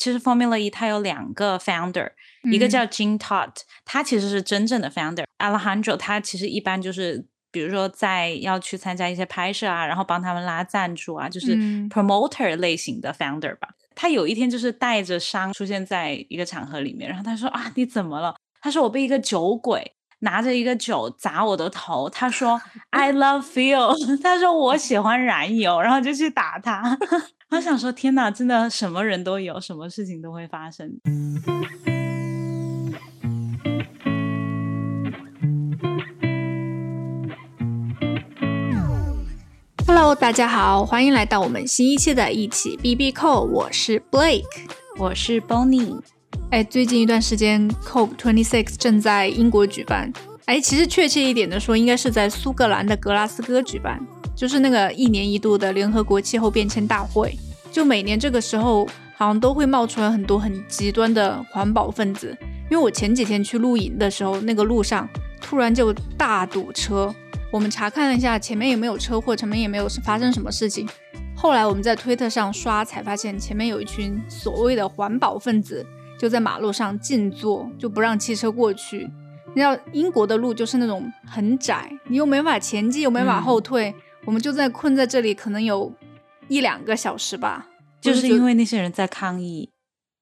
其实 Formula E 它有两个 founder，、一个叫 Jim Todd，他其实是真正的 founder。Alejandro 他其实一般就是。比如说，在要去参加一些拍摄啊，然后帮他们拉赞助啊，就是嗯 promoter 类型的 founder 吧。他有一天就是带着伤出现在一个场合里面，然后他说啊，你怎么了？他说我被一个酒鬼拿着一个酒砸我的头。他说 I love fuel，他说我喜欢燃油，然后就去打他。我想说，天哪，真的什么人都有，什么事情都会发生。Hello，大家好，欢迎来到我们新一期的一起 B B 扣，我是 Blake。我是 Bonnie，哎，最近一段时间，COP Twenty Six 正在英国举办。哎，其实确切一点的说，应该是在苏格兰的格拉斯哥举办，就是那个一年一度的联合国气候变迁大会。就每年这个时候，好像都会冒出来很多很极端的环保分子。因为我前几天去露营的时候，那个路上突然就大堵车。我们查看了一下，前面也没有车祸，前面也没有发生什么事情。后来我们在推特上刷，才发现前面有一群所谓的环保分子，就在马路上静坐，就不让汽车过去。你知道英国的路就是那种很窄，你又没法前进，又没法后退，我们就在困在这里，可能有一两个小时吧。就是因为那些人在抗议，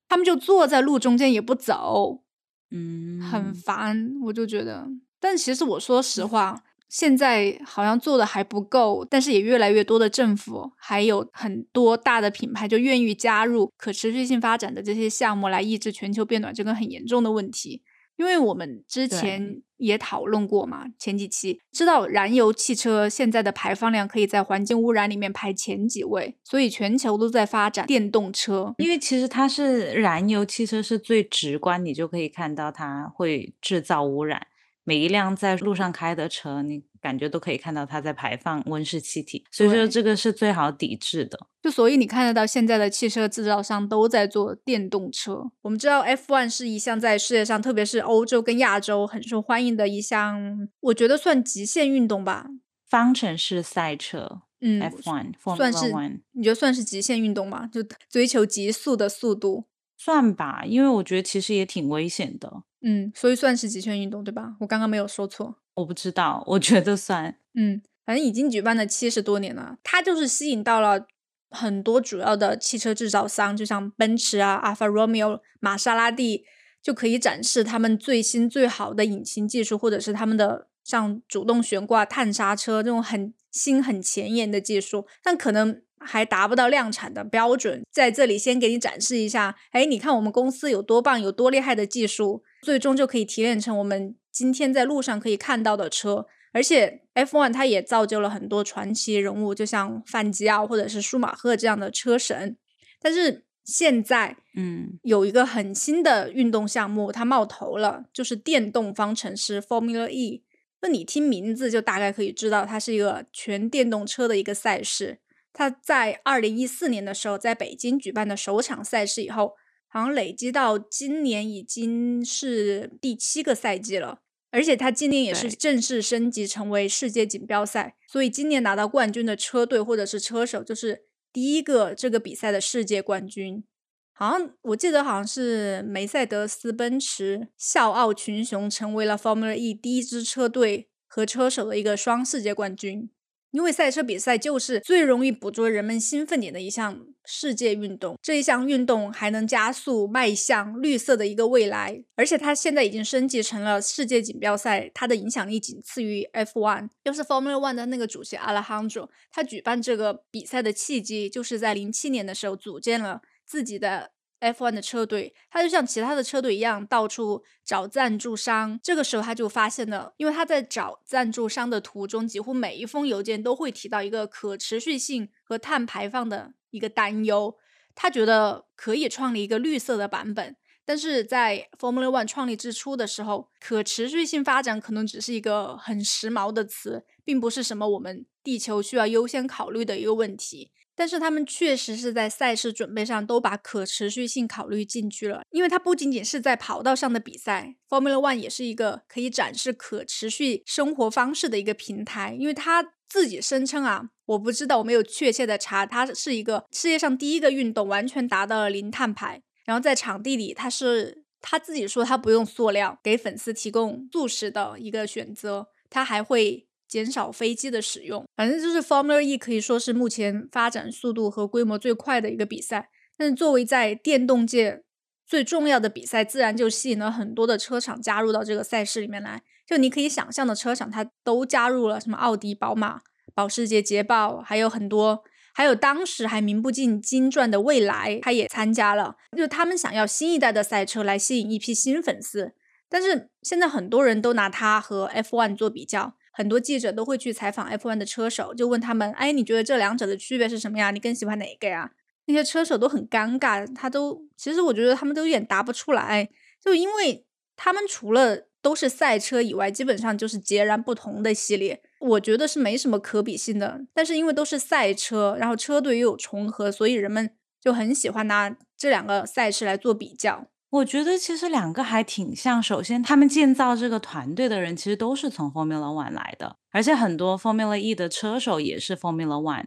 他们就坐在路中间也不走，嗯，很烦。我就觉得，但其实我说实话，现在好像做的还不够，但是也越来越多的政府还有很多大的品牌就愿意加入可持续性发展的这些项目来抑制全球变暖这个很严重的问题。因为我们之前也讨论过嘛，前几期知道燃油汽车现在的排放量可以在环境污染里面排前几位，所以全球都在发展电动车。因为其实它是燃油汽车是最直观，你就可以看到它会制造污染。每一辆在路上开的车，你感觉都可以看到它在排放温室气体，所以说这个是最好抵制的。就所以你看得到现在的汽车制造商都在做电动车。我们知道 F1 是一项在世界上，特别是欧洲跟亚洲很受欢迎的一项，我觉得算极限运动吧。方程式赛车嗯 F1 算是 One 你觉得算是极限运动吗？就追求极速的速度。算吧，因为我觉得其实也挺危险的。嗯，所以算是极限运动对吧？我刚刚没有说错。我不知道，我觉得算。嗯，反正已经举办了七十多年了，它就是吸引到了很多主要的汽车制造商，就像奔驰啊、阿尔法罗密欧、玛莎拉蒂，就可以展示他们最新最好的引擎技术，或者是他们的像主动悬挂碳刹车这种很新很前沿的技术，但可能。还达不到量产的标准，在这里先给你展示一下，哎，你看我们公司有多棒，有多厉害的技术，最终就可以提炼成我们今天在路上可以看到的车。而且 F1 它也造就了很多传奇人物，就像范吉奥或者是舒马赫这样的车神。但是现在，嗯，有一个很新的运动项目，它冒头了，就是电动方程式 Formula E。那你听名字就大概可以知道，它是一个全电动车的一个赛事。它在二零一四年的时候，在北京举办的首场赛事以后，好像累积到今年已经是第七个赛季了。而且他今年也是正式升级成为世界锦标赛，所以今年拿到冠军的车队或者是车手，就是第一个这个比赛的世界冠军。好像我记得好像是梅赛德斯奔驰笑傲群雄，成为了 Formula E 第一支车队和车手的一个双世界冠军。因为赛车比赛就是最容易捕捉人们兴奋点的一项世界运动，这一项运动还能加速迈向绿色的一个未来，而且它现在已经升级成了世界锦标赛，它的影响力仅次于 F1。又是 Formula One 的那个主席 Alejandro，他举办这个比赛的契机就是在零七年的时候组建了自己的 F1 的车队，他就像其他的车队一样，到处找赞助商。这个时候他就发现了，因为他在找赞助商的途中，几乎每一封邮件都会提到一个可持续性和碳排放的一个担忧。他觉得可以创立一个绿色的版本，但是在 Formula One 创立之初的时候，可持续性发展可能只是一个很时髦的词，并不是什么我们地球需要优先考虑的一个问题。但是他们确实是在赛事准备上都把可持续性考虑进去了，因为它不仅仅是在跑道上的比赛，Formula One 也是一个可以展示可持续生活方式的一个平台。因为它自己声称啊，我不知道，我没有确切的查，它是一个世界上第一个运动完全达到了零碳排。然后在场地里，他是他自己说他不用塑料，给粉丝提供素食的一个选择，他还会减少飞机的使用。反正就是 Formula E 可以说是目前发展速度和规模最快的一个比赛。但是作为在电动界最重要的比赛，自然就吸引了很多的车厂加入到这个赛事里面来。就你可以想象的车厂，它都加入了，什么奥迪、宝马、保时捷、捷豹，还有很多。还有当时还名不见经传的蔚来，他也参加了。就他们想要新一代的赛车来吸引一批新粉丝，但是现在很多人都拿它和 F1 做比较，很多记者都会去采访 F1 的车手，就问他们：“哎，你觉得这两者的区别是什么呀？你更喜欢哪一个呀？”那些车手都很尴尬，他都其实我觉得他们都有点答不出来，就因为他们除了都是赛车以外，基本上就是截然不同的系列。我觉得是没什么可比性的，但是因为都是赛车，然后车队又有重合，所以人们就很喜欢拿这两个赛事来做比较。我觉得其实两个还挺像。首先，他们建造这个团队的人其实都是从 Formula One 来的，而且很多 Formula E 的车手也是 Formula One。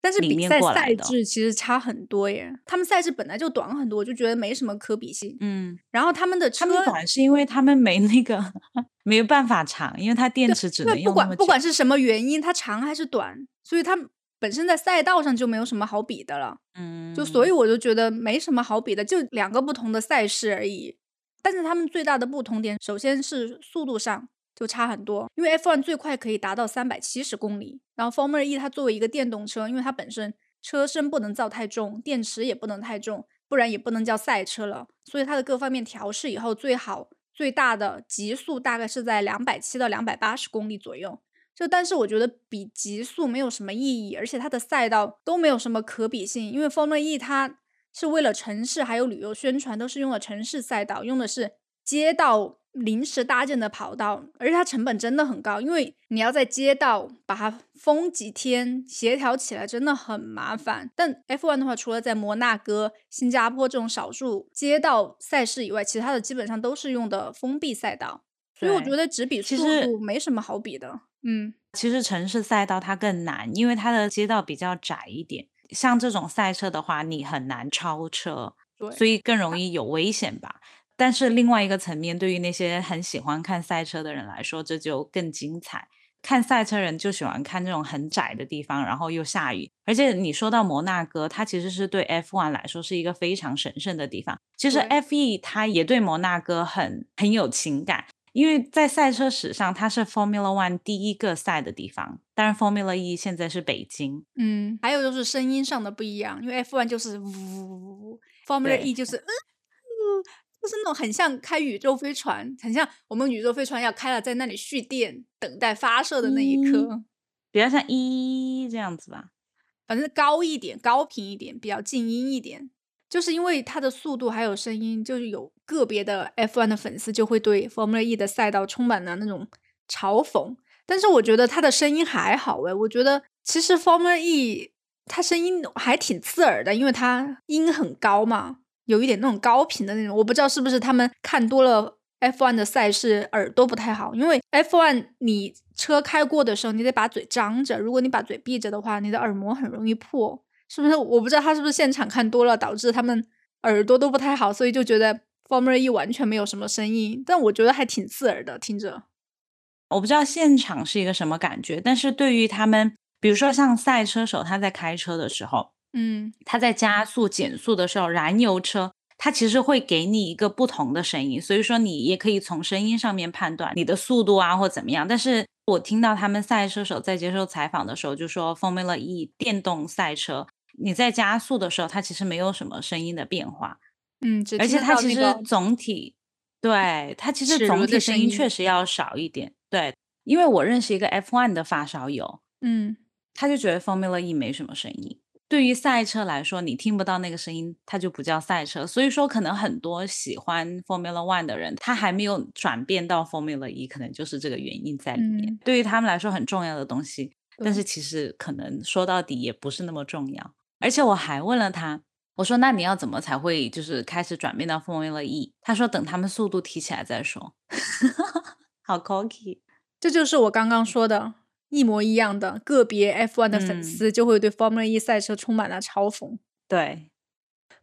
但是比赛赛制其实差很多耶，他们赛制本来就短很多，我就觉得没什么可比性。嗯，然后他们的车短是因为他们没那个 没有办法长，因为它电池只能用不管不管是什么原因，它长还是短，所以它本身在赛道上就没有什么好比的了。嗯，就所以我就觉得没什么好比的，就两个不同的赛事而已。但是他们最大的不同点，首先是速度上。就差很多，因为 F1 最快可以达到三百七十公里，然后 Formula E 它作为一个电动车，因为它本身车身不能造太重，电池也不能太重，不然也不能叫赛车了，所以它的各方面调试以后，最好最大的极速大概是在两百七到两百八十公里左右。就但是我觉得比极速没有什么意义，而且它的赛道都没有什么可比性，因为 Formula E 它是为了城市还有旅游宣传，都是用了城市赛道，用的是街道。临时搭建的跑道，而且它成本真的很高，因为你要在街道把它封几天，协调起来真的很麻烦。但 F1 的话，除了在摩纳哥、新加坡这种少数街道赛事以外，其他的基本上都是用的封闭赛道，所以我觉得只比速度没什么好比的。嗯，其实城市赛道它更难，因为它的街道比较窄一点。像这种赛车的话，你很难超车，所以更容易有危险吧。但是另外一个层面，对于那些很喜欢看赛车的人来说，这就更精彩。看赛车人就喜欢看这种很窄的地方，然后又下雨。而且你说到摩纳哥，它其实是对 F1 来说是一个非常神圣的地方。其实 F1 它也对摩纳哥很很有情感，因为在赛车史上它是 Formula One 第一个赛的地方。当然 Formula E 现在是北京。嗯，还有就是声音上的不一样，因为 F1 就是呜，Formula E 就是嗯。就是那种很像开宇宙飞船，很像我们宇宙飞船要开了，在那里蓄电，等待发射的那一刻，比较像一这样子吧。反正高一点，高频一点，比较静音一点。就是因为它的速度还有声音，就是有个别的 F1 的粉丝就会对 Formula E 的赛道充满了那种嘲讽。但是我觉得它的声音还好诶，我觉得其实 Formula E 它声音还挺刺耳的，因为它音很高嘛。有一点那种高频的那种，我不知道是不是他们看多了 F1 的赛事，耳朵不太好。因为 F1 你车开过的时候，你得把嘴张着，如果你把嘴闭着的话，你的耳膜很容易破，是不是？我不知道他是不是现场看多了，导致他们耳朵都不太好，所以就觉得 Formula E 完全没有什么声音。但我觉得还挺刺耳的，听着。我不知道现场是一个什么感觉，但是对于他们，比如说像赛车手，他在开车的时候。嗯，他在加速、减速的时候，燃油车它其实会给你一个不同的声音，所以说你也可以从声音上面判断你的速度啊或怎么样。但是我听到他们赛车手在接受采访的时候就说，Formula E 电动赛车你在加速的时候，它其实没有什么声音的变化。嗯，而且它其实总体，对它其实总体声音确实要少一点。对，因为我认识一个 F1 的发烧友，嗯，他就觉得 Formula E 没什么声音。对于赛车来说，你听不到那个声音，它就不叫赛车。所以说，可能很多喜欢 Formula One 的人，他还没有转变到 Formula E，可能就是这个原因在里面。对于他们来说很重要的东西，但是其实可能说到底也不是那么重要。而且我还问了他，我说：“那你要怎么才会就是开始转变到 Formula E？” 他说：“等他们速度提起来再说。”好 cocky，这就是我刚刚说的。一模一样的个别 F1 的粉丝就会对 Formula E 赛车充满了嘲讽。对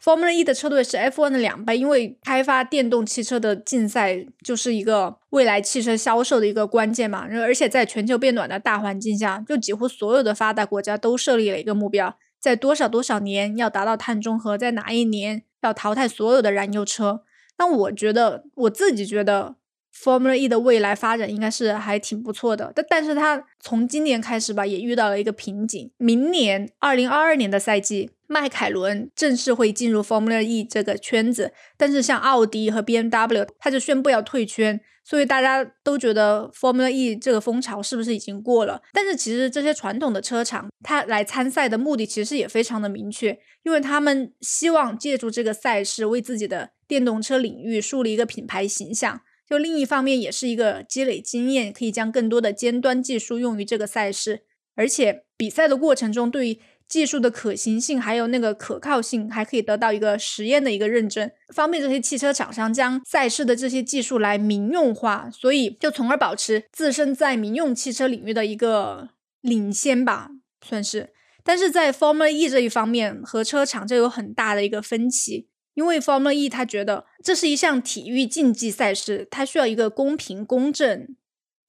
Formula E 的车队是 F1 的两倍，因为开发电动汽车的竞赛就是一个未来汽车销售的一个关键嘛。而且在全球变暖的大环境下，就几乎所有的发达国家都设立了一个目标，在多少多少年要达到碳中和，在哪一年要淘汰所有的燃油车。但我觉得，我自己觉得。Formula E 的未来发展应该是还挺不错的，但但是它从今年开始吧，也遇到了一个瓶颈。明年二零二二年的赛季，迈凯伦正式会进入 Formula E 这个圈子，但是像奥迪和 BMW，它就宣布要退圈，所以大家都觉得 Formula E 这个风潮是不是已经过了？但是其实这些传统的车厂，它来参赛的目的其实也非常的明确，因为他们希望借助这个赛事为自己的电动车领域树立一个品牌形象。就另一方面，也是一个积累经验，可以将更多的尖端技术用于这个赛事。而且比赛的过程中，对于技术的可行性还有那个可靠性，还可以得到一个实验的一个认证，方便这些汽车厂商将赛事的这些技术来民用化，所以就从而保持自身在民用汽车领域的一个领先吧，算是。但是在 Formula E 这一方面，和车厂就有很大的一个分歧。因为 Formula E 他觉得这是一项体育竞技赛事，它需要一个公平公正，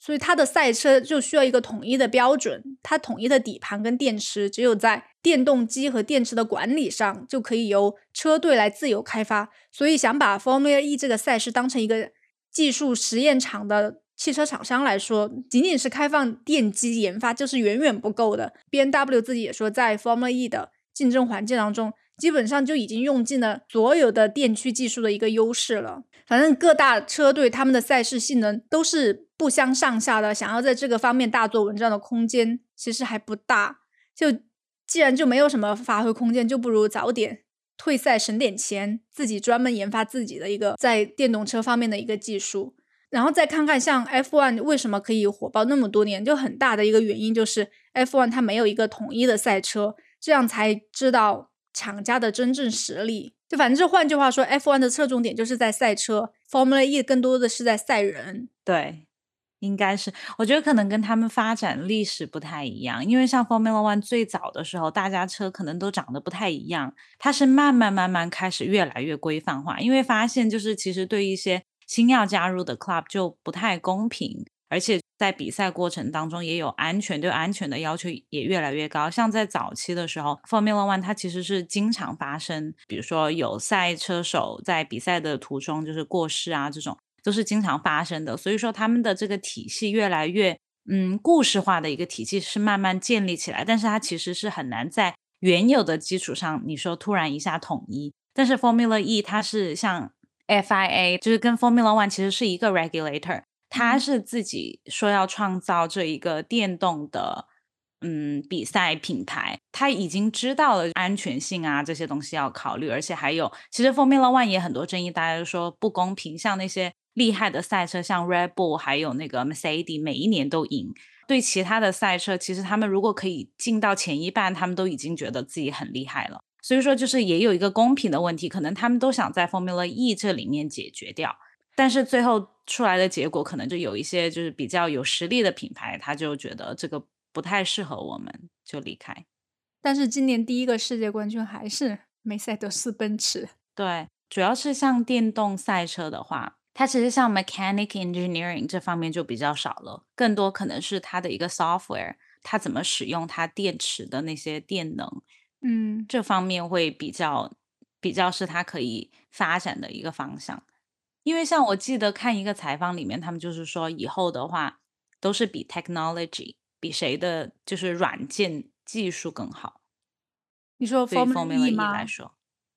所以它的赛车就需要一个统一的标准。它统一的底盘跟电池，只有在电动机和电池的管理上，就可以由车队来自由开发。所以想把 Formula E 这个赛事当成一个技术实验场的汽车厂商来说，仅仅是开放电机研发就是远远不够的。B N W 自己也说，在 Formula E 的竞争环境当中。基本上就已经用尽了所有的电驱技术的一个优势了。反正各大车队他们的赛事性能都是不相上下的，想要在这个方面大做文章的空间其实还不大。就既然就没有什么发挥空间，就不如早点退赛省点钱，自己专门研发自己的一个在电动车方面的一个技术。然后再看看像 F1 为什么可以火爆那么多年，就很大的一个原因就是 F1 它没有一个统一的赛车，这样才知道。厂家的真正实力，就反正就换句话说，F1 的侧重点就是在赛车，Formula E 更多的是在赛人。对，应该是，我觉得可能跟他们发展历史不太一样，因为像 Formula One 最早的时候，大家车可能都长得不太一样，它是慢慢慢慢开始越来越规范化，因为发现就是其实对一些新要加入的 club 就不太公平。而且在比赛过程当中，也有安全对安全的要求也越来越高。像在早期的时候，Formula One 它其实是经常发生，比如说有赛车手在比赛的途中就是过世啊，这种都是经常发生的。所以说他们的这个体系越来越嗯故事化的一个体系是慢慢建立起来，但是它其实是很难在原有的基础上，你说突然一下统一。但是 Formula E 它是像 FIA，就是跟 Formula One 其实是一个 regulator。他是自己说要创造这一个电动的，嗯，比赛品牌。他已经知道了安全性啊这些东西要考虑，而且还有，其实 Formula One 也很多争议，大家都说不公平。像那些厉害的赛车，像 Red Bull 还有那个 Mercedes，每一年都赢。对其他的赛车，其实他们如果可以进到前一半，他们都已经觉得自己很厉害了。所以说，就是也有一个公平的问题，可能他们都想在 Formula E 这里面解决掉。但是最后出来的结果，可能就有一些就是比较有实力的品牌，他就觉得这个不太适合我们，就离开。但是今年第一个世界冠军还是梅赛德斯奔驰。对，主要是像电动赛车的话，它其实像 mechanic engineering 这方面就比较少了，更多可能是它的一个 software，它怎么使用它电池的那些电能，嗯，这方面会比较比较是它可以发展的一个方向。因为像我记得看一个采访里面，他们就是说以后的话都是比 technology 比谁的就是软件技术更好。你说 Formula E 来说，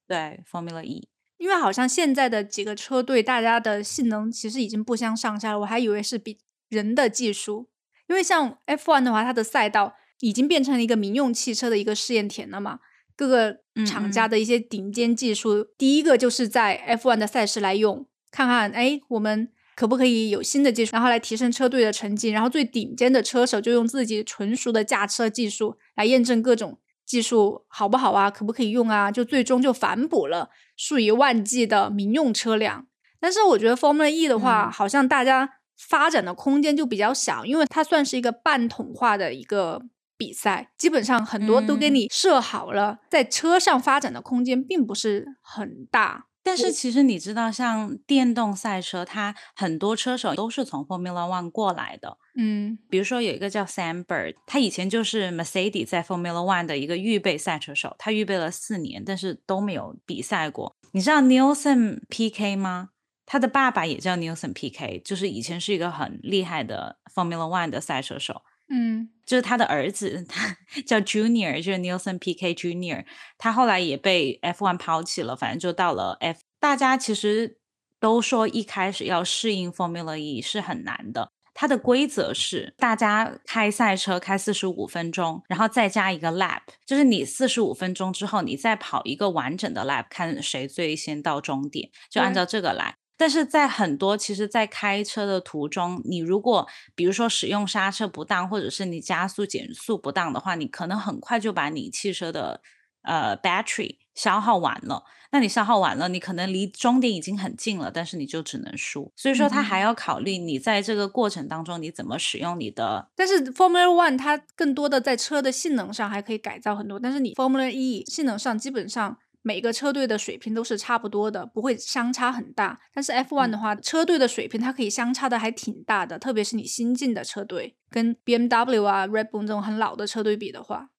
对 Formula E，因为好像现在的几个车队，大家的性能其实已经不相上下了。我还以为是比人的技术，因为像 F1 的话，它的赛道已经变成了一个民用汽车的一个试验田了嘛。各个厂家的一些顶尖技术，第一个就是在 F1 的赛事来用。看看，哎，我们可不可以有新的技术，然后来提升车队的成绩？然后最顶尖的车手就用自己纯熟的驾车技术来验证各种技术好不好啊，可不可以用啊？就最终就反哺了数以万计的民用车辆。但是我觉得 Formula E 的话，好像大家发展的空间就比较小，因为它算是一个半统化的一个比赛，基本上很多都给你设好了，在车上发展的空间并不是很大。但是其实你知道，像电动赛车，它很多车手都是从 Formula One 过来的。嗯，比如说有一个叫 Sam Bird，他以前就是 Mercedes 在 Formula One 的一个预备赛车手，他预备了四年，但是都没有比赛过。你知道 Nielsen PK 吗？他的爸爸也叫 Nielsen PK，就是以前是一个很厉害的 Formula One 的赛车手。嗯，就是他的儿子，他 叫 Junior，就是 Nielsen PK Junior。他后来也被 F1 抛弃了，反正就到了 F。大家其实都说一开始要适应 Formula E 是很难的。它的规则是，大家开赛车开四十五分钟，然后再加一个 lap，就是你四十五分钟之后，你再跑一个完整的 lap，看谁最先到终点，就按照这个来。但是在很多其实，在开车的途中，你如果比如说使用刹车不当，或者是你加速减速不当的话，你可能很快就把你汽车的呃 battery 消耗完了。那你消耗完了，你可能离终点已经很近了，但是你就只能输。所以说，他还要考虑你在这个过程当中你怎么使用你的。但是 Formula One 它更多的在车的性能上还可以改造很多，但是你 Formula E 性能上基本上。每个车队的水平都是差不多的，不会相差很大。但是 F1 的话，车队的水平它可以相差的还挺大的，特别是你新进的车队跟 BMW 啊、Red Bull 这种很老的车队比的话，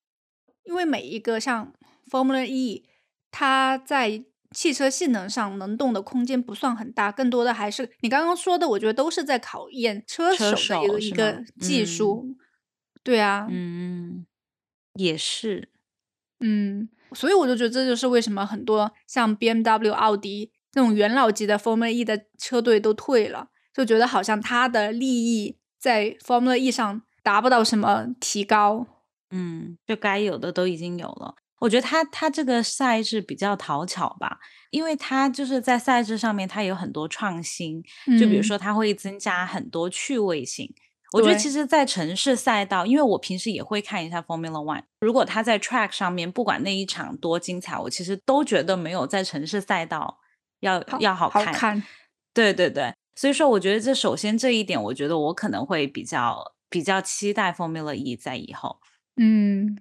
因为每一个像 Formula E，它在汽车性能上能动的空间不算很大，更多的还是你刚刚说的，我觉得都是在考验车手的一个一个技术。对啊，嗯，也是，嗯。所以我就觉得这就是为什么很多像 B M W、奥迪那种元老级的 Formula E 的车队都退了，就觉得好像它的利益在 Formula E 上达不到什么提高。嗯，就该有的都已经有了。我觉得它它这个赛制比较讨巧吧，因为它就是在赛制上面它有很多创新，就比如说它会增加很多趣味性。我觉得其实，在城市赛道，因为我平时也会看一下 Formula One。如果他在 track 上面，不管那一场多精彩，我其实都觉得没有在城市赛道要要好看。对对对，所以说我觉得这首先这一点，我觉得我可能会比较比较期待 Formula E 在以后。嗯，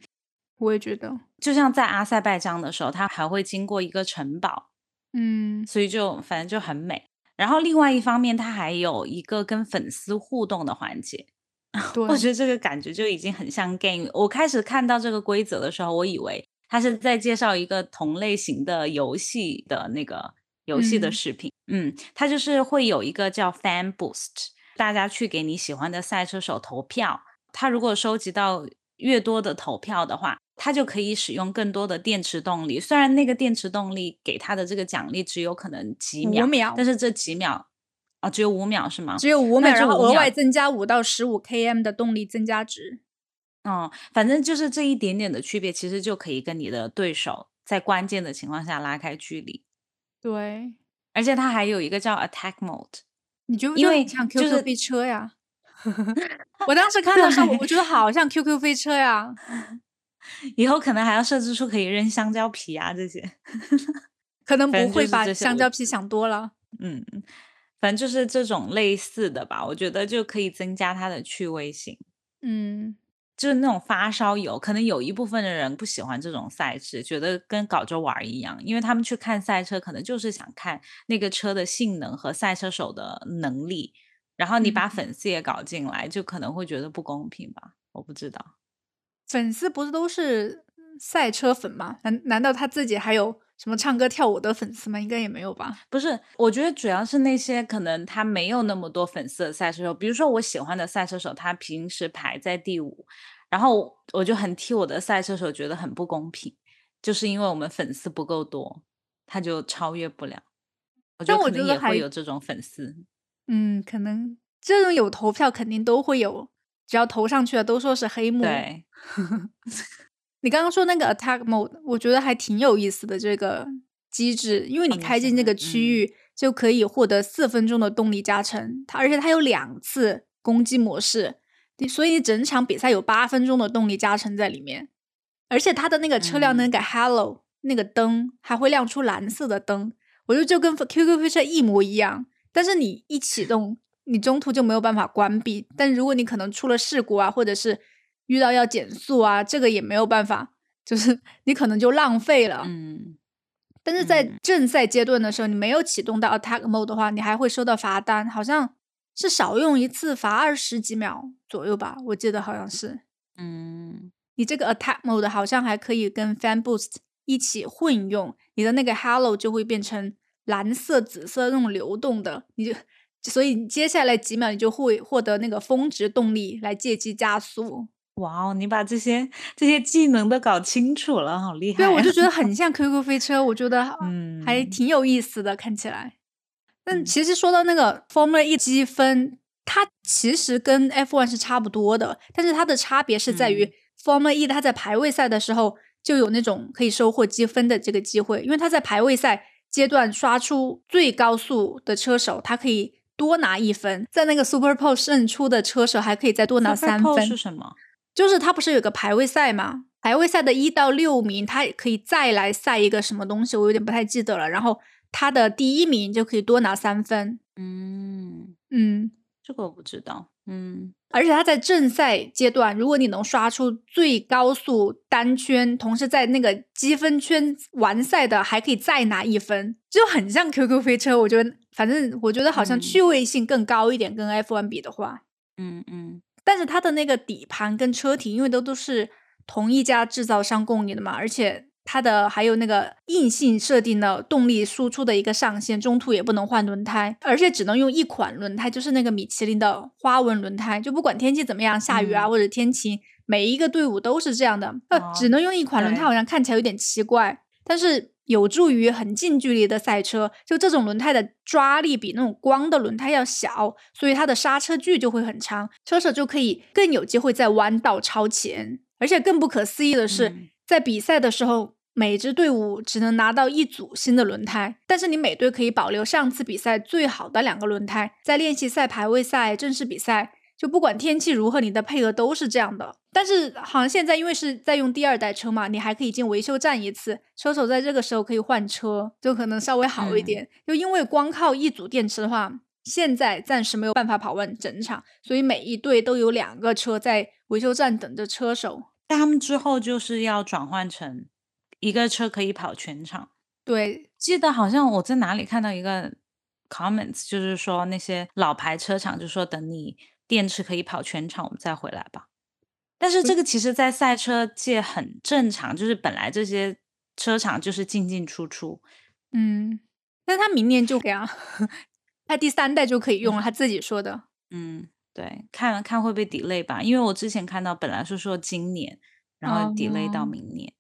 我也觉得，就像在阿塞拜疆的时候，它还会经过一个城堡。嗯，所以就反正就很美。然后另外一方面，它还有一个跟粉丝互动的环节，我觉得这个感觉就已经很像 game。我开始看到这个规则的时候，我以为他是在介绍一个同类型的游戏的那个游戏的视频。嗯，它就是会有一个叫 Fan Boost，大家去给你喜欢的赛车手投票。他如果收集到越多的投票的话。它就可以使用更多的电池动力，虽然那个电池动力给它的这个奖励只有可能几秒，但是这几秒啊，只有五秒是吗？只有五秒，然后额外增加五到十五 km 的动力增加值。哦，反正就是这一点点的区别，其实就可以跟你的对手在关键的情况下拉开距离。对，而且它还有一个叫 Attack Mode，你就因为像 QQ 飞车呀，我当时看到时候，我觉得好像 QQ 飞车呀。以后可能还要设置出可以扔香蕉皮啊这些，可能不会把香蕉皮想多了。嗯，反正就是这种类似的吧，我觉得就可以增加它的趣味性。嗯，就是那种发烧友，可能有一部分的人不喜欢这种赛事，觉得跟搞着玩一样，因为他们去看赛车，可能就是想看那个车的性能和赛车手的能力。然后你把粉丝也搞进来，就可能会觉得不公平吧？我不知道。粉丝不是都是赛车粉吗？难难道他自己还有什么唱歌跳舞的粉丝吗？应该也没有吧。不是，我觉得主要是那些可能他没有那么多粉丝的赛车手，比如说我喜欢的赛车手，他平时排在第五，然后我就很替我的赛车手觉得很不公平，就是因为我们粉丝不够多，他就超越不了。我觉得可能也会有这种粉丝。嗯，可能这种有投票肯定都会有。只要投上去了，都说是黑幕。对，你刚刚说那个 attack mode，我觉得还挺有意思的这个机制，因为你开进这个区域就可以获得四分钟的动力加成，它而且它有两次攻击模式，所以整场比赛有八分钟的动力加成在里面，而且它的那个车辆能改 hello 那个灯还会亮出蓝色的灯，我觉得就跟 QQ 飞车一模一样，但是你一启动。你中途就没有办法关闭，但如果你可能出了事故啊，或者是遇到要减速啊，这个也没有办法，就是你可能就浪费了。嗯，但是在嗯正赛阶段的时候，你没有启动到 attack mode 的话，你还会收到罚单，好像是少用一次罚二十几秒左右吧，我记得好像是。嗯，你这个 attack mode 好像还可以跟 fan boost 一起混用，你的那个 Hello 就会变成蓝色、紫色那种流动的，你就所以你接下来几秒你就会获得那个峰值动力来借机加速。哇哦，你把这些这些技能都搞清楚了，好厉害对，啊！我就觉得很像 QQ 飞车，我觉得 嗯还挺有意思的，看起来。但嗯其实说到那个 Formula E 积分，它其实跟 F1 是差不多的，但是它的差别是在于嗯 Formula E 它在排位赛的时候就有那种可以收获积分的这个机会，因为它在排位赛阶段刷出最高速的车手，它可以多拿一分，在那个 Super Pole 胜出的车手还可以再多拿三分。是什么？就是他不是有个排位赛吗？排位赛的一到六名，他也可以再来赛一个什么东西，我有点不太记得了。然后他的第一名就可以多拿三分，嗯，嗯，这个我不知道。嗯而且他在正赛阶段，如果你能刷出最高速单圈，同时在那个积分圈完赛的，还可以再拿一分，就很像 QQ 飞车。我觉得，反正我觉得好像嗯趣味性更高一点，跟 F1 比的话。嗯嗯但是它的那个底盘跟车体，因为都都是同一家制造商供应的嘛，而且它的还有那个硬性设定的动力输出的一个上限，中途也不能换轮胎，而且只能用一款轮胎，就是那个米其林的花纹轮胎，就不管天气怎么样，下雨啊、嗯或者天晴，每一个队伍都是这样的，呃，哦只能用一款轮胎，好像看起来有点奇怪，但是。有助于很近距离的赛车，就这种轮胎的抓力比那种光的轮胎要小，所以它的刹车距就会很长，车手就可以更有机会在弯道超前。而且更不可思议的是，嗯在比赛的时候，每支队伍只能拿到一组新的轮胎，但是你每队可以保留上次比赛最好的两个轮胎，在练习赛、排位赛、正式比赛，就不管天气如何，你的配合都是这样的。但是好像现在因为是在用第二代车嘛，你还可以进维修站一次，车手在这个时候可以换车，就可能稍微好一点。就因为光靠一组电池的话，现在暂时没有办法跑完整场，所以每一队都有两个车在维修站等着车手。但他们之后就是要转换成一个车可以跑全场。对，记得好像我在哪里看到一个 comments，就是说那些老牌车厂就说等你电池可以跑全场，我们再回来吧。但是这个其实，在赛车界很正常，就是本来这些车厂就是进进出出。嗯，但他明年就可以啊，他第三代就可以用了，他自己说的。嗯，对，看看会不会 delay 吧，因为我之前看到本来是说今年，然后 delay 到哦明年。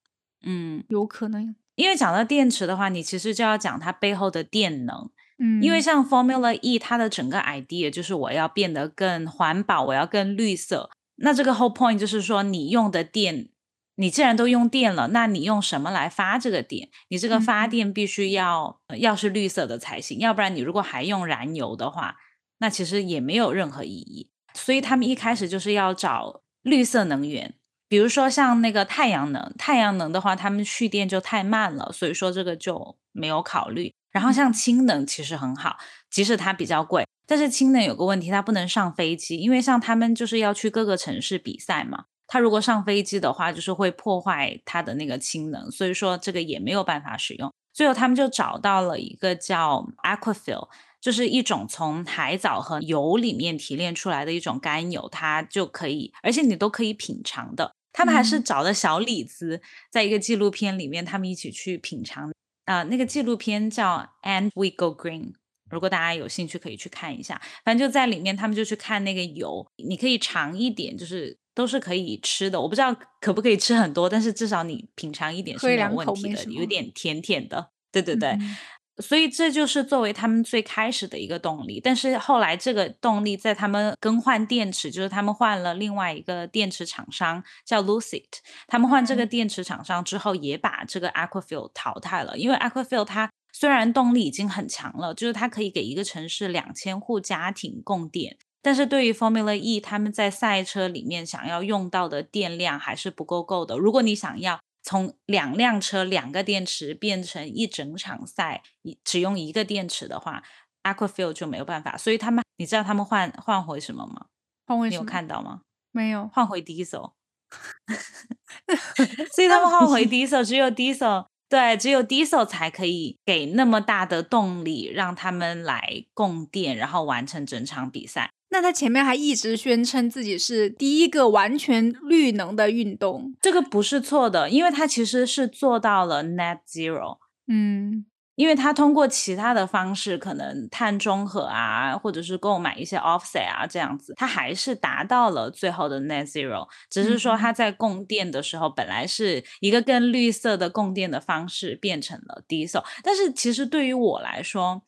嗯，有可能，因为讲到电池的话，你其实就要讲它背后的电能。嗯，因为像 Formula E，它的整个 idea 就是我要变得更环保，我要更绿色。那这个 whole point 就是说，你用的电，你既然都用电了，那你用什么来发这个电？你这个发嗯电必须要、呃要是绿色的才行，要不然你如果还用燃油的话，那其实也没有任何意义。所以他们一开始就是要找绿色能源，比如说像那个太阳能，太阳能的话，他们蓄电就太慢了，所以说这个就没有考虑。然后像氢能其实很好，即使它比较贵，但是氢能有个问题，它不能上飞机，因为像他们就是要去各个城市比赛嘛，它如果上飞机的话，就是会破坏它的那个氢能，所以说这个也没有办法使用。最后他们就找到了一个叫 Aquafil，就是一种从海藻和油里面提炼出来的一种甘油，它就可以，而且你都可以品尝的。他们还是嗯找的小李子，在一个纪录片里面，他们一起去品尝。啊、那个纪录片叫《And We Go Green》，如果大家有兴趣可以去看一下。反正就在里面，他们就去看那个油，你可以尝一点，就是都是可以吃的。我不知道可不可以吃很多，但是至少你品尝一点是没有问题的，有点甜甜的。对对对，嗯所以这就是作为他们最开始的一个动力。但是后来这个动力在他们更换电池，就是他们换了另外一个电池厂商叫 Lucid，他们换这个嗯电池厂商之后，也把这个 Aquafil 淘汰了，因为 Aquafil 它虽然动力已经很强了，就是它可以给一个城市两千户家庭供电。但是对于 Formula E，他们在赛车里面想要用到的电量还是不够够的。如果你想要从两辆车两个电池变成一整场赛一只用一个电池的话，Aquafil 就没有办法。所以他们，你知道他们换换回什么吗？换回你有？看到吗？没有？换回 Diesel。所以他们换回 Diesel，只有 Diesel 对，只有 Diesel 才可以给那么大的动力，让他们来供电，然后完成整场比赛。那他前面还一直宣称自己是第一个完全绿能的运动，这个不是错的，因为他其实是做到了 Net Zero。嗯。因为他通过其他的方式，可能碳中和啊，或者是购买一些 offset 啊，这样子，他还是达到了最后的 net zero。只是说他在供电的时候，本来是一个更绿色的供电的方式，变成了 diesel。但是其实对于我来说，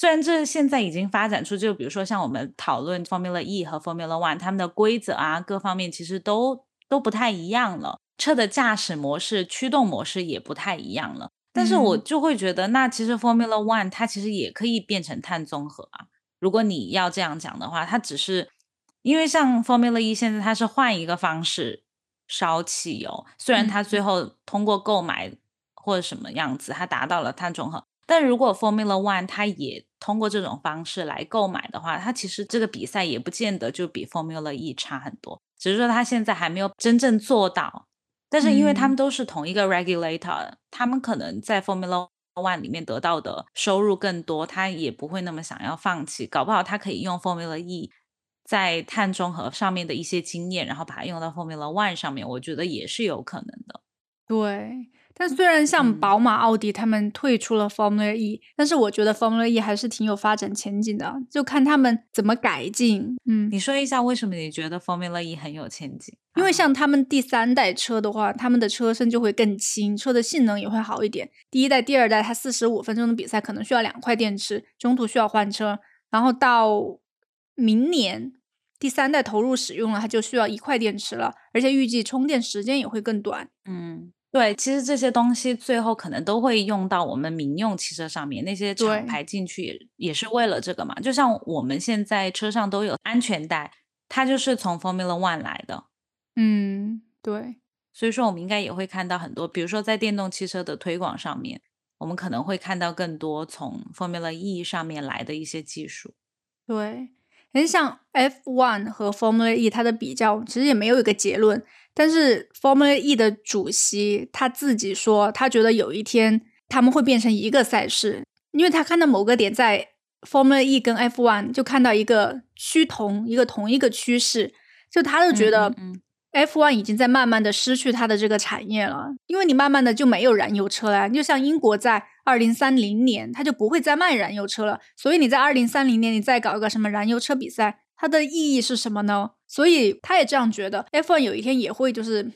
虽然这现在已经发展出，就比如说像我们讨论 Formula E 和 Formula One，他们的规则啊，各方面其实都都不太一样了，车的驾驶模式、驱动模式也不太一样了。但是我就会觉得，那其实 Formula One 它其实也可以变成碳综合啊。如果你要这样讲的话，它只是因为像 Formula E 现在它是换一个方式烧汽油，虽然它最后通过购买或者什么样子，它达到了碳中和。但如果 Formula One 它也通过这种方式来购买的话，它其实这个比赛也不见得就比 Formula E 差很多，只是说它现在还没有真正做到。但是因为他们都是同一个 regulator，他们可能在 Formula One 里面得到的收入更多，他也不会那么想要放弃。搞不好他可以用 Formula E 在碳中和上面的一些经验，然后把它用到 Formula One 上面，我觉得也是有可能的。对。但虽然像宝马、奥迪他们退出了 Formula E，但是我觉得 Formula E 还是挺有发展前景的，就看他们怎么改进。嗯，你说一下为什么你觉得 Formula E 很有前景？因为像他们第三代车的话，他们的车身就会更轻，车的性能也会好一点。第一代、第二代，它四十五分钟的比赛可能需要两块电池，中途需要换车，然后到明年第三代投入使用了，它就需要一块电池了，而且预计充电时间也会更短。嗯。对，其实这些东西最后可能都会用到我们民用汽车上面，那些厂牌进去也也是为了这个嘛。就像我们现在车上都有安全带，它就是从 Formula One 来的。嗯，对。所以说，我们应该也会看到很多，比如说在电动汽车的推广上面，我们可能会看到更多从 Formula E 上面来的一些技术。对，很像 F1 和 Formula E 它的比较，其实也没有一个结论。但是 Formula E 的主席他自己说，他觉得有一天他们会变成一个赛事，因为他看到某个点在 Formula E 跟 F1 就看到一个趋同，一个同一个趋势，就他就觉得 F1 已经在慢慢的失去它的这个产业了，因为你慢慢的就没有燃油车了，就像英国在二零三零年他就不会再卖燃油车了，所以你在二零三零年你再搞一个什么燃油车比赛。它的意义是什么呢？所以他也这样觉得，F1 有一天也会就是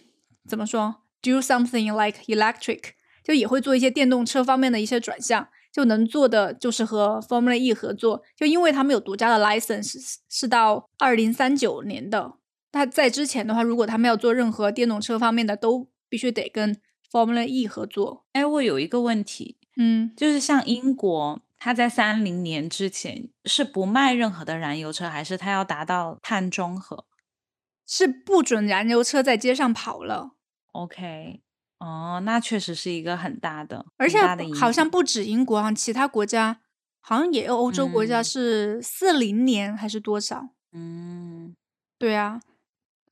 怎么说，do something like electric，就也会做一些电动车方面的一些转向，就能做的就是和 Formula E 合作，就因为他们有独家的 license，是到二零三九年的。那在之前的话，如果他们要做任何电动车方面的，都必须得跟 Formula E 合作。哎，我有一个问题，嗯，就是像英国。他在三零年之前是不卖任何的燃油车，还是他要达到碳中和？是不准燃油车在街上跑了。OK，哦，那确实是一个很大的，而且好像不止英国啊，其他国家好像也有欧洲国家是四零年还是多少？嗯，对啊。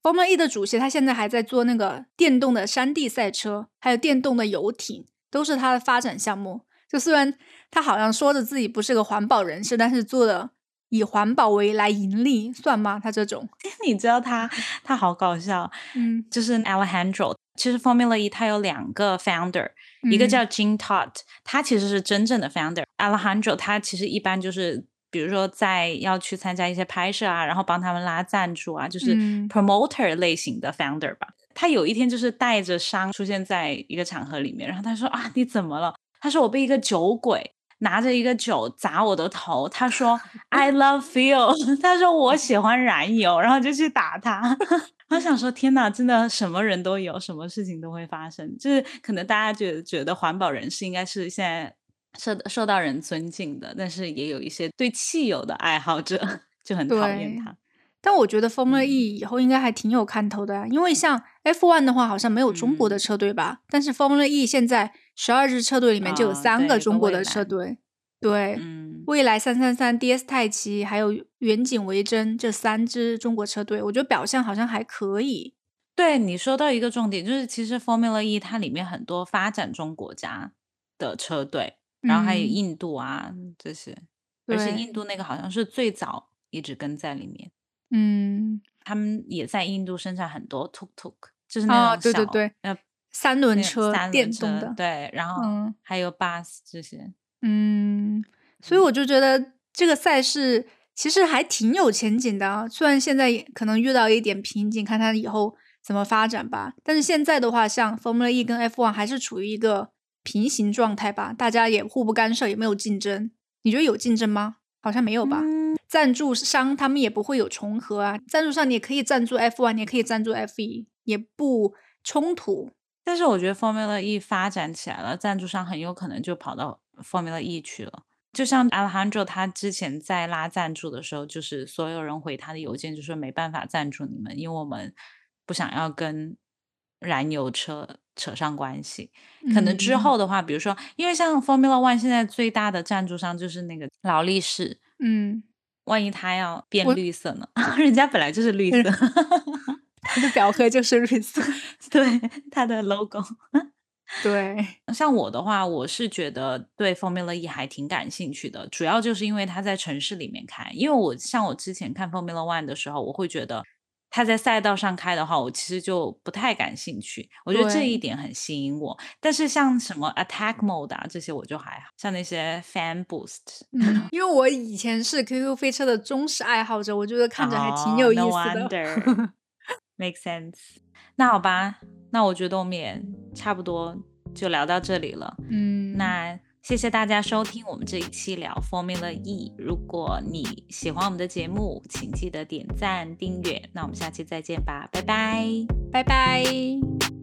Formula E 的主席他现在还在做那个电动的山地赛车，还有电动的游艇，都是他的发展项目。就虽然他好像说着自己不是个环保人士，但是做的以环保为来盈利，算吗？他这种，你知道他他好搞笑，嗯，就是 Alejandro。其实 Formula E 它有两个 founder，一个叫 Jean Todd，他其实是真正的 founder。Alejandro 他其实一般就是比如说在要去参加一些拍摄啊，然后帮他们拉赞助啊，就是 promoter 类型的 founder 吧。他有一天就是带着伤出现在一个场合里面，然后他说啊，你怎么了？他说我被一个酒鬼拿着一个酒砸我的头。他说 I love fuel。他说我喜欢燃油，然后就去打他。我想说天哪，真的什么人都有，什么事情都会发生。就是可能大家觉得觉得环保人士应该是现在受受到人尊敬的，但是也有一些对汽油的爱好者就很讨厌他。但我觉得 Formula E 以后应该还挺有看头的呀，因为像 F1 的话好像没有中国的车队吧，但是 Formula E 现在十二支车队里面就有三个中国的车队，对，蔚来三三三、DS 泰奇还有远景维珍这三支中国车队，我觉得表现好像还可以。对你说到一个重点，就是其实 Formula E 它里面很多发展中国家的车队，然后还有嗯，印度啊这些，而且，印度那个好像是最早一直跟在里面，嗯，他们也在印度生产很多 tuk tuk，就是那啊，种小对对对，呃三轮车，三轮车，电动的，对，然后嗯。还有 bus 这些，嗯，所以嗯我就觉得这个赛事其实还挺有前景的啊，虽然现在也可能遇到一点瓶颈，看它以后怎么发展吧。但是现在的话，像 Formula E 跟 F1 还是处于一个平行状态吧，大家也互不干涉，也没有竞争。你觉得有竞争吗？好像没有吧。嗯，赞助商他们也不会有重合啊，赞助商你也可以赞助 F1，你也可以赞助 F1，也不冲突。但是我觉得 Formula E 发展起来了，赞助商很有可能就跑到 Formula E 去了。就像 Alejandro 他之前在拉赞助的时候，就是所有人回他的邮件就说没办法赞助你们，因为我们不想要跟燃油车扯上关系。可能之嗯后的话，比如说，因为像 Formula One 现在最大的赞助商就是那个劳力士，嗯，万一他要变绿色呢？人家本来就是绿色，他的表哥就是绿色。对他的 logo。对，像我的话，我是觉得对 Formula E 还挺感兴趣的，主要就是因为它在城市里面开。因为我像我之前看 Formula One 的时候，我会觉得它在赛道上开的话，我其实就不太感兴趣。我觉得这一点很吸引我。但是像什么 Attack Mode 啊这些，我就还好。像那些 Fan Boost，嗯，因为我以前是 QQ 飞车的忠实爱好者，我觉得看着还挺有哦意思的。make sense。那好吧，那我觉得我们也差不多就聊到这里了。嗯，那谢谢大家收听我们这一期聊 Formula E。如果你喜欢我们的节目，请记得点赞、订阅。那我们下期再见吧，拜拜。拜拜。